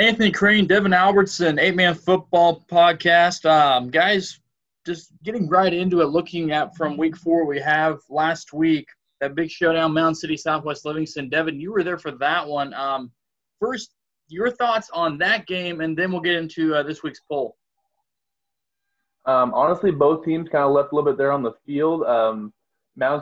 Anthony Crane, Devin Albertson, Eight Man Football Podcast. Um, guys, just getting right into it, looking at from week four, we have last week that big showdown, Mound City, Southwest Livingston. Devin, you were there for that one. Um, first, your thoughts on that game, and then we'll get into uh, this week's poll. Um, honestly, both teams kind of left a little bit there on the field. Um,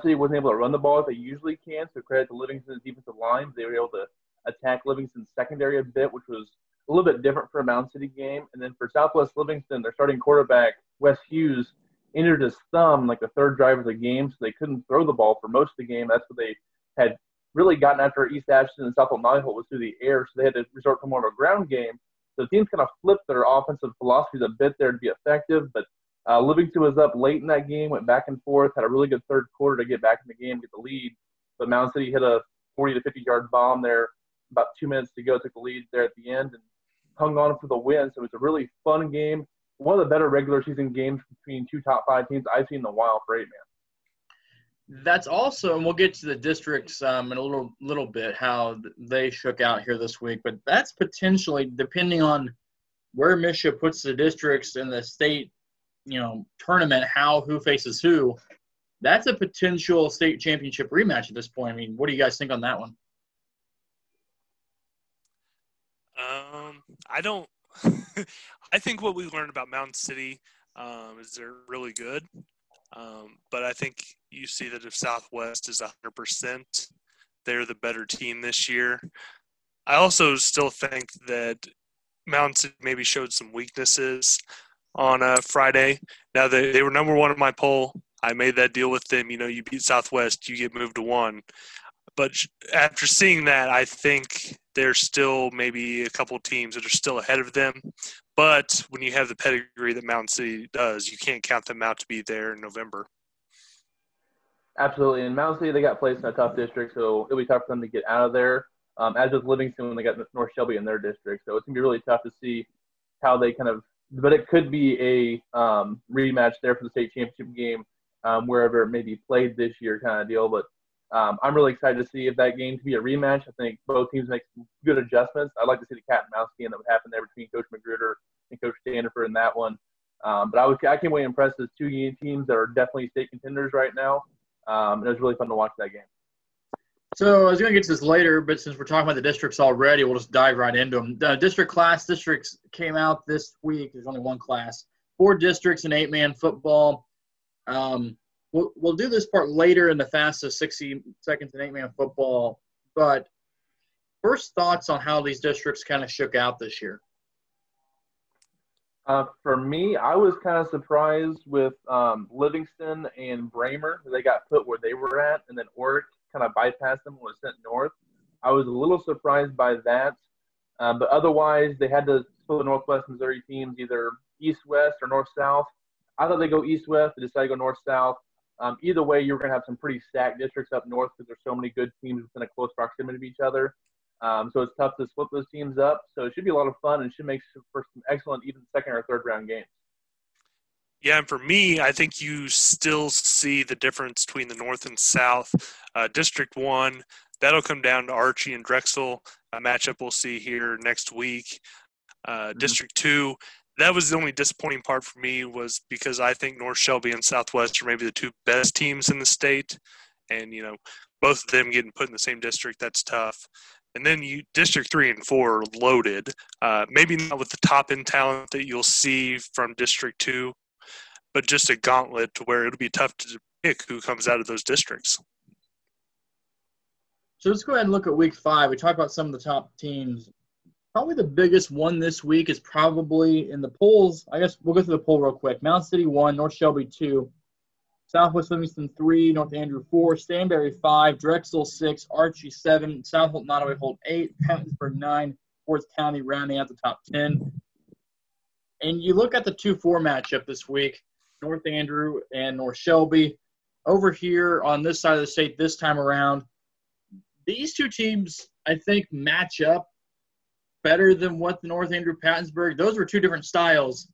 City wasn't able to run the ball as they usually can, so credit to Livingston's defensive line. They were able to attack Livingston's secondary a bit, which was a little bit different for a Mound City game. And then for Southwest Livingston, their starting quarterback, Wes Hughes, injured his thumb like the third drive of the game, so they couldn't throw the ball for most of the game. That's what they had really gotten after East Atchison and Southfield Niholt was through the air, so they had to resort to more of a ground game. So the teams kind of flipped their offensive philosophies a bit there to be effective, but uh, Livingston was up late in that game, went back and forth, had a really good third quarter to get back in the game, get the lead. But Mound City hit a 40 to 50 yard bomb there, about two minutes to go, took the lead there at the end, and hung on for the win. So it was a really fun game. One of the better regular season games between two top five teams I've seen in a while for eight man. That's also, and we'll get to the districts um, in a little little bit how they shook out here this week. But that's potentially depending on where MSHSAA puts the districts in the state you know tournament how who faces who that's a potential state championship rematch at this point i mean what do you guys think on that one um i don't i think what we learned about mound city um, is they're really good um, but i think you see that if southwest is 100% they're the better team this year i also still think that mound city maybe showed some weaknesses on a Friday. Now they, they were number one in my poll. I made that deal with them. You know, you beat Southwest, you get moved to one. But after seeing that, I think there's still maybe a couple teams that are still ahead of them. But when you have the pedigree that Mound City does, you can't count them out to be there in November. Absolutely. And Mound City, they got placed in a tough district, so it'll be tough for them to get out of there. Um, as with Livingston when they got North Shelby in their district. So it's going to be really tough to see how they kind of but it could be a um, rematch there for the state championship game um, wherever it may be played this year kind of deal. But um, I'm really excited to see if that game can be a rematch. I think both teams make some good adjustments. I'd like to see the cat and mouse game that would happen there between Coach Magruder and Coach Standiford in that one. Um, but I, was, I can't wait to impress those two teams that are definitely state contenders right now. Um, it was really fun to watch that game. So I was going to get to this later, but since we're talking about the districts already, we'll just dive right into them. The district class districts came out this week. There's only one class, four districts and eight-man football. Um, we'll, we'll do this part later in the fastest 60 seconds in eight-man football. But first thoughts on how these districts kind of shook out this year. Uh, for me, I was kind of surprised with um, Livingston and Braymer. They got put where they were at, and then Orrick kind of bypassed them and was sent north. I was a little surprised by that. Uh, but otherwise, they had to split the Northwest Missouri teams either east west or north south. I thought they go east west. They decided to go north south. Um, either way, you're going to have some pretty stacked districts up north because there's so many good teams within a close proximity of each other. Um, so it's tough to split those teams up. So it should be a lot of fun and should make for some excellent even second or third round games. Yeah, and for me, I think you still see the difference between the North and South. Uh, District 1, that'll come down to Archie and Drexel, a matchup we'll see here next week. Uh, mm-hmm. District 2, that was the only disappointing part for me was because I think North Shelby and Southwest are maybe the two best teams in the state. And, you know, both of them getting put in the same district, that's tough. And then you District three and four are loaded. Uh, maybe not with the top end talent that you'll see from District two, but just a gauntlet to where it'll be tough to pick who comes out of those districts. So let's go ahead and look at week five. We talked about some of the top teams. Probably the biggest one this week is probably in the polls. I guess we'll go through the poll real quick. Mound City one, North Shelby two, Southwest Livingston three, North Andrew four, Stanberry five, Drexel six, Archie seven, South Holt Nodaway Holt eight, Pattonsburg nine, County rounding out the top ten. And you look at the two four matchup this week. North Andrew and North Shelby. Over here on this side of the state this time around, these two teams, I think, match up better than what the North Andrew Pattonsburg. Those were two different styles.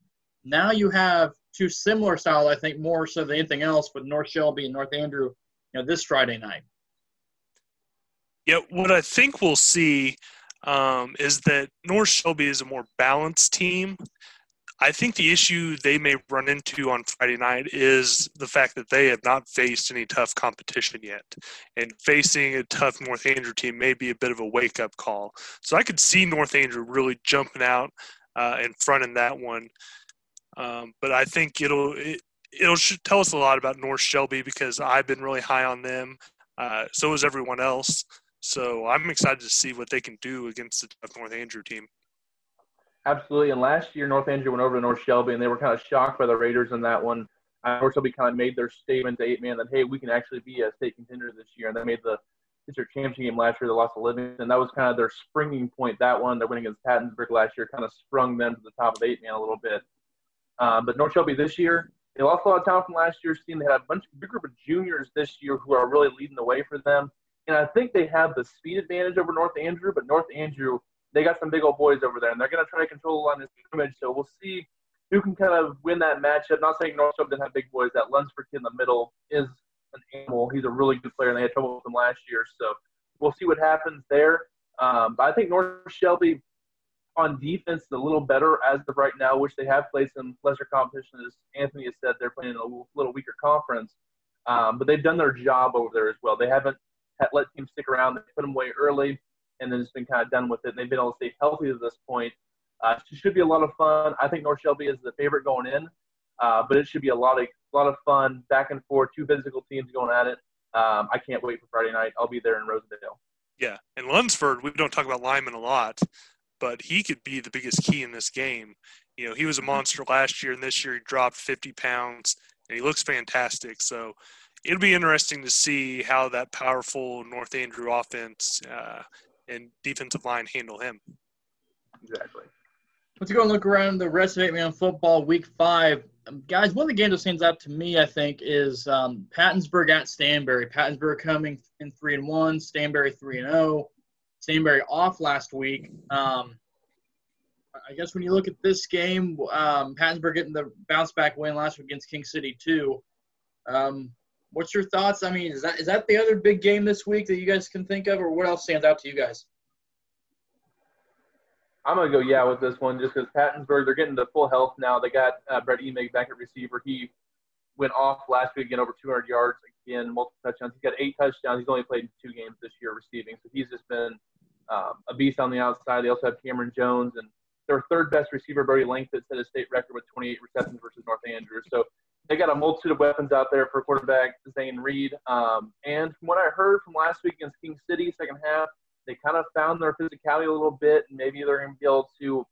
Now you have two similar styles, I think, more so than anything else with North Shelby and North Andrew, you know, this Friday night. Yeah, what I think we'll see um, is that North Shelby is a more balanced team. I think the issue they may run into on Friday night is the fact that they have not faced any tough competition yet. And facing a tough North Andrew team may be a bit of a wake up call. So I could see North Andrew really jumping out uh, in front in that one. Um, but I think it'll it, it'll tell us a lot about North Shelby because I've been really high on them. Uh, so is everyone else. So I'm excited to see what they can do against the North Andrew team. Absolutely. And last year, North Andrew went over to North Shelby, and they were kind of shocked by the Raiders in that one. Uh, North Shelby kind of made their statement to eight man that hey, we can actually be a state contender this year, and they made the district championship game last year. They lost to Livingston. And that was kind of their springing point. That one, their win against Pattonsburg last year, kind of sprung them to the top of eight man a little bit. Um, but North Shelby this year, they lost a lot of talent from last year's team. They had a bunch, big group of juniors this year who are really leading the way for them. And I think they have the speed advantage over North Andrew, but North Andrew they got some big old boys over there, and they're going to try to control the line of scrimmage. So we'll see who can kind of win that matchup. Not saying Northrop didn't have big boys. That Lunsford kid in the middle is an animal. He's a really good player, and they had trouble with him last year. So we'll see what happens there. Um, but I think North Shelby on defense is a little better as of right now, which they have played some lesser competition. As Anthony has said, they're playing in a little weaker conference. Um, but they've done their job over there as well. They haven't let teams stick around. They put them away early and then it's been kind of done with it. And they've been able to stay healthy to this point. Uh, should be a lot of fun. I think North Shelby is the favorite going in, uh, but it should be a lot of a lot of fun, back and forth, two physical teams going at it. Um, I can't wait for Friday night. I'll be there in Rosendale. Yeah, and Lunsford, we don't talk about Lyman a lot, but he could be the biggest key in this game. You know, he was a monster last year, and this year he dropped 50 pounds, and he looks fantastic. So it'll be interesting to see how that powerful North Andrew offense uh, and defensive line handle him. Exactly. Let's go and look around the rest of eight man football week five. Um, guys, one of the games that stands out to me, I think, is um, Pattonsburg at Stanberry. Pattonsburg coming in three and one, Stanberry three and zero. Oh. Stanberry off last week. Um, I guess when you look at this game, um, Pattonsburg getting the bounce back win last week against King City too. Um, What's your thoughts? I mean, is that is that the other big game this week that you guys can think of, or what else stands out to you guys? I'm gonna go yeah with this one just because Pattonsburg they're getting to full health now. They got uh, Brett Emig back at receiver. He went off last week again over 200 yards again, multiple touchdowns. He's got eight touchdowns. He's only played two games this year receiving, so he's just been um, a beast on the outside. They also have Cameron Jones and their third best receiver, Brody Langford, set a state record with 28 receptions versus North Andrews. So they got a multitude of weapons out there for quarterback Zane Reed. Um, and from what I heard from last week against King City, second half, they kind of found their physicality a little bit, and maybe they're going to be able to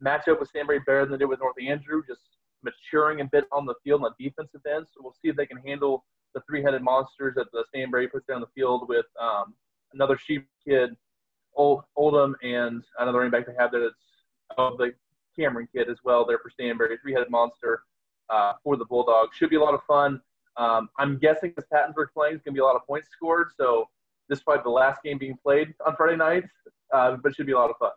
match up with Stanberry better than they did with North Andrew, just maturing a bit on the field on the defensive end. So we'll see if they can handle the three-headed monsters that the Stanberry puts down the field with um, another sheep kid, Old, Oldham, and another running back they have there that's of the Cameron kid as well there for Stanberry, three-headed monster uh, for the Bulldogs. Should be a lot of fun. Um, I'm guessing this Pattonsburg playing is going to be a lot of points scored. So probably the last game being played on Friday nights, uh, but it should be a lot of fun.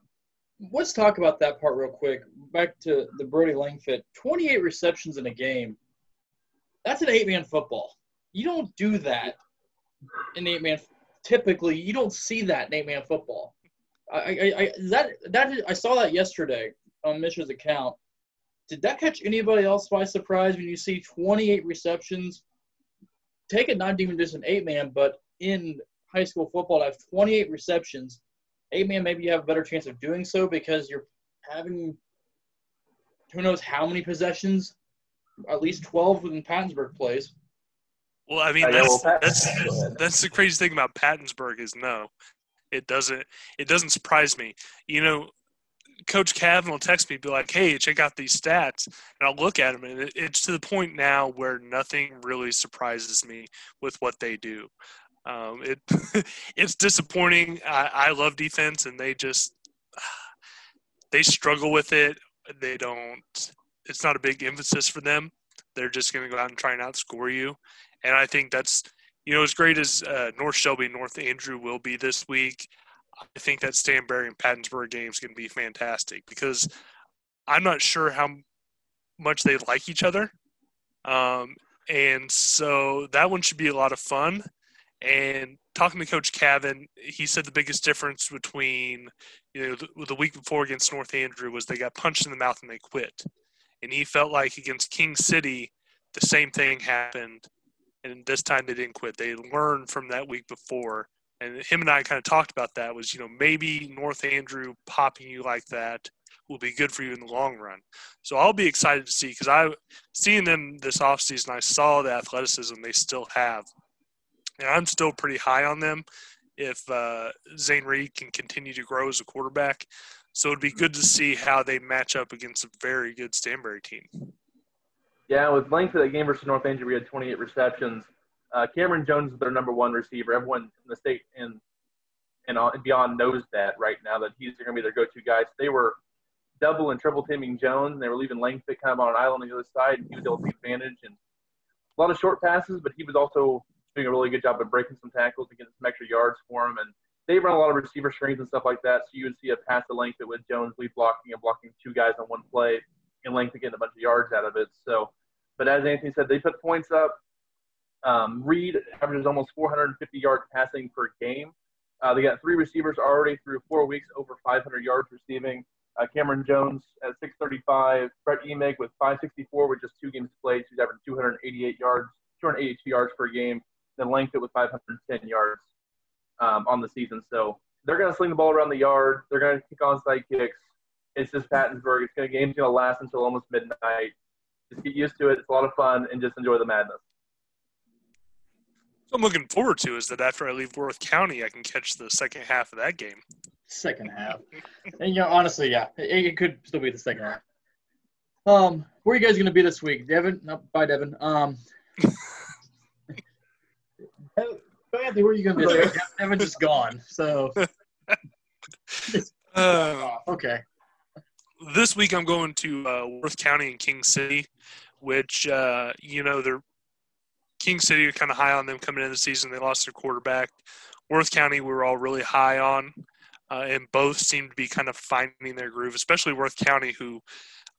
Let's talk about that part real quick. Back to the Brody Langford, 28 receptions in a game. That's an eight-man football. You don't do that in eight-man. Typically, you don't see that in eight-man football. I, I, I that that I saw that yesterday on Mitch's account did that catch anybody else by surprise when you see 28 receptions? Take it not even just an eight man, but in high school football, to have 28 receptions, eight man, maybe you have a better chance of doing so because you're having who knows how many possessions, at least 12 when Pattonsburg plays. Well, I mean, that's, that's, that's the crazy thing about Pattonsburg is no, it doesn't, it doesn't surprise me. You know, Coach Cavan will text me, be like, "Hey, check out these stats," and I'll look at them, and it's to the point now where nothing really surprises me with what they do. Um, it it's disappointing. I, I love defense, and they just they struggle with it. They don't. It's not a big emphasis for them. They're just going to go out and try and outscore you, and I think that's you know as great as uh, North Shelby, North Andrew will be this week. I think that Stanberry and Pattonsburg game is going to be fantastic because I'm not sure how much they like each other. Um, and so that one should be a lot of fun. And talking to Coach Cavan, he said the biggest difference between you know the, the week before against North Andrew was they got punched in the mouth and they quit, and he felt like against King City the same thing happened, and this time they didn't quit. They learned from that week before, and him and I kind of talked about that. Was you know maybe North Andrew popping you like that will be good for you in the long run. So I'll be excited to see because I seeing them this offseason, I saw the athleticism they still have. And I'm still pretty high on them if uh, Zane Reed can continue to grow as a quarterback. So it'd be good to see how they match up against a very good Stanberry team. Yeah, with length of the game versus North Andrew, we had 28 receptions. Uh, Cameron Jones is their number one receiver. Everyone in the state and and beyond knows that right now that he's going to be their go-to guy. So they were double and triple teaming Jones, and they were leaving Langford kind of on an island on the other side. And he was able to take advantage and a lot of short passes, but he was also doing a really good job of breaking some tackles and getting some extra yards for him. And they run a lot of receiver screens and stuff like that. So you would see a pass to Langford with Jones lead blocking and blocking two guys on one play, and Langford getting a bunch of yards out of it. So, but as Anthony said, they put points up. Um, Reed averages almost 450 yards passing per game. Uh, they got three receivers already through four weeks over 500 yards receiving. Uh, Cameron Jones at 635. Brett Emig with 564 with just two games played. He's averaging 288 yards, 282 yards per game. Then Langford with 510 yards um, on the season. So they're going to sling the ball around the yard. They're going to kick onside kicks. It's just Pattonsburg. It's going to game's going to last until almost midnight. Just get used to it. It's a lot of fun and just enjoy the madness. What I'm looking forward to is that after I leave Worth County, I can catch the second half of that game second half. and you know, honestly, yeah, it, it, could still be the second half. Um, where are you guys going to be this week, Devin? No, bye, Devin. Um, Anthony, where are you going to be? This Devin's just gone. So, uh, okay. This week, I'm going to uh, Worth County and King City, which uh, you know they're King City are kind of high on them coming into the season. They lost their quarterback. Worth County, we were all really high on uh, and both seem to be kind of finding their groove, especially Worth County, who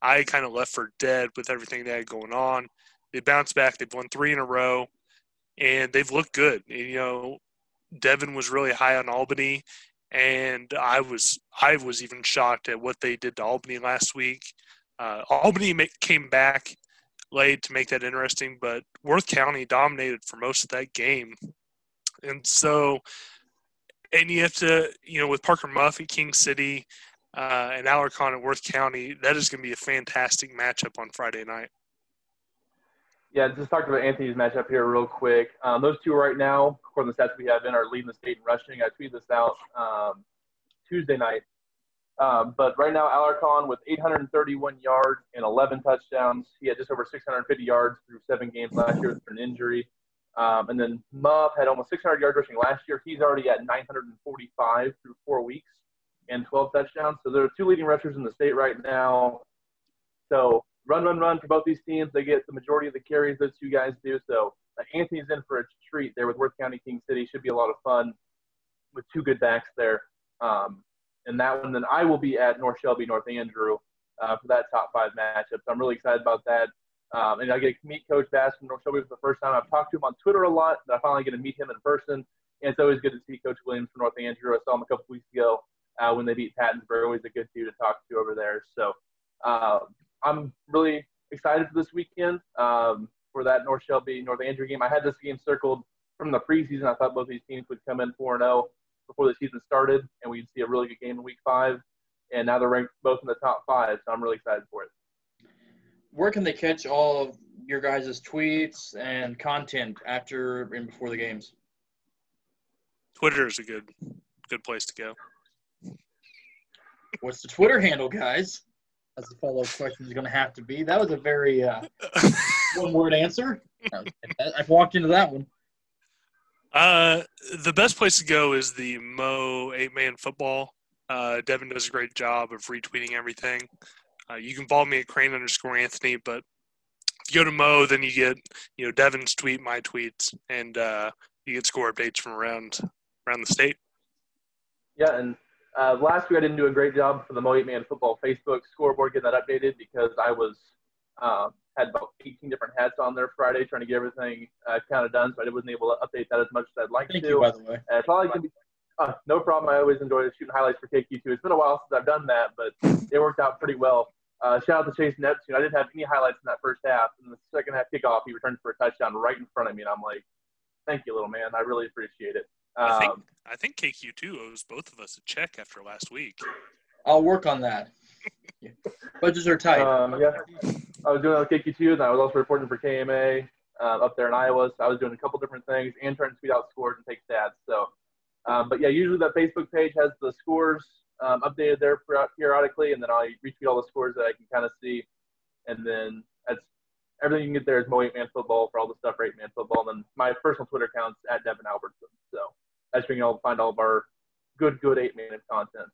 I kind of left for dead with everything they had going on. They bounced back. They've won three in a row, and they've looked good. You know, Devin was really high on Albany, and I was I was even shocked at what they did to Albany last week. Uh, Albany came back late to make that interesting, but Worth County dominated for most of that game, and so and you have to, you know, with Parker Muff at King City uh, and Alarcon at Worth County, that is going to be a fantastic matchup on Friday night. Yeah, just talked about Anthony's matchup here real quick. Um, those two right now, according to the stats we have in, are leading the state in rushing. I tweeted this out um, Tuesday night. Um, but right now, Alarcon with 831 yards and 11 touchdowns. He had just over 650 yards through seven games last year through an injury. Um, and then Muff had almost 600 yards rushing last year. He's already at 945 through four weeks and 12 touchdowns. So there are two leading rushers in the state right now. So run, run, run for both these teams. They get the majority of the carries those two guys do. So uh, Anthony's in for a treat there with Worth County King City. Should be a lot of fun with two good backs there. Um, and that one, then I will be at North Shelby, North Andrew uh, for that top five matchup. So I'm really excited about that. Um, and I get to meet Coach Bass from North Shelby for the first time. I've talked to him on Twitter a lot, but I finally get to meet him in person. And it's always good to see Coach Williams from North Andrew. I saw him a couple weeks ago uh, when they beat Pattonsburg. Always a good dude to talk to over there. So uh, I'm really excited for this weekend um, for that North Shelby North Andrew game. I had this game circled from the preseason. I thought both these teams would come in 4 0 before the season started, and we'd see a really good game in week five. And now they're ranked both in the top five, so I'm really excited for it where can they catch all of your guys' tweets and content after and before the games? Twitter is a good good place to go. What's the Twitter handle, guys? That's the follow up question is going to have to be. That was a very uh, one word answer. I've walked into that one. Uh, the best place to go is the Mo eight man football. Uh, Devin does a great job of retweeting everything. Uh, you can follow me at Crane underscore Anthony, but if you go to Mo, then you get you know Devin's tweet, my tweets, and uh, you get score updates from around around the state. Yeah, and uh, last week I didn't do a great job for the Mo Eight Man Football Facebook scoreboard getting that updated because I was uh, had about 18 different hats on there Friday, trying to get everything uh, kind of done. So I wasn't able to update that as much as I'd like Thank to. you, by the way. Uh, probably gonna be uh, no problem. I always enjoy shooting highlights for KQ2. It's been a while since I've done that, but it worked out pretty well. Uh, shout out to Chase Neptune. I didn't have any highlights in that first half. In the second half kickoff, he returned for a touchdown right in front of me, and I'm like, "Thank you, little man. I really appreciate it." Um, I think I think KQ2 owes both of us a check after last week. I'll work on that. Budgets are tight. Um, yeah, I was doing on KQ2, and I was also reporting for KMA uh, up there in Iowa. So I was doing a couple different things and trying to tweet out scores and take stats. So, um, but yeah, usually that Facebook page has the scores um, updated there periodically, and then I retweet all the scores that I can kind of see, and then that's everything you can get there is Mo Eight Man Football for all the stuff Eight Man Football, and then my personal Twitter account's at Devin Albertson. So that's where you can all find all of our good, good eight man content.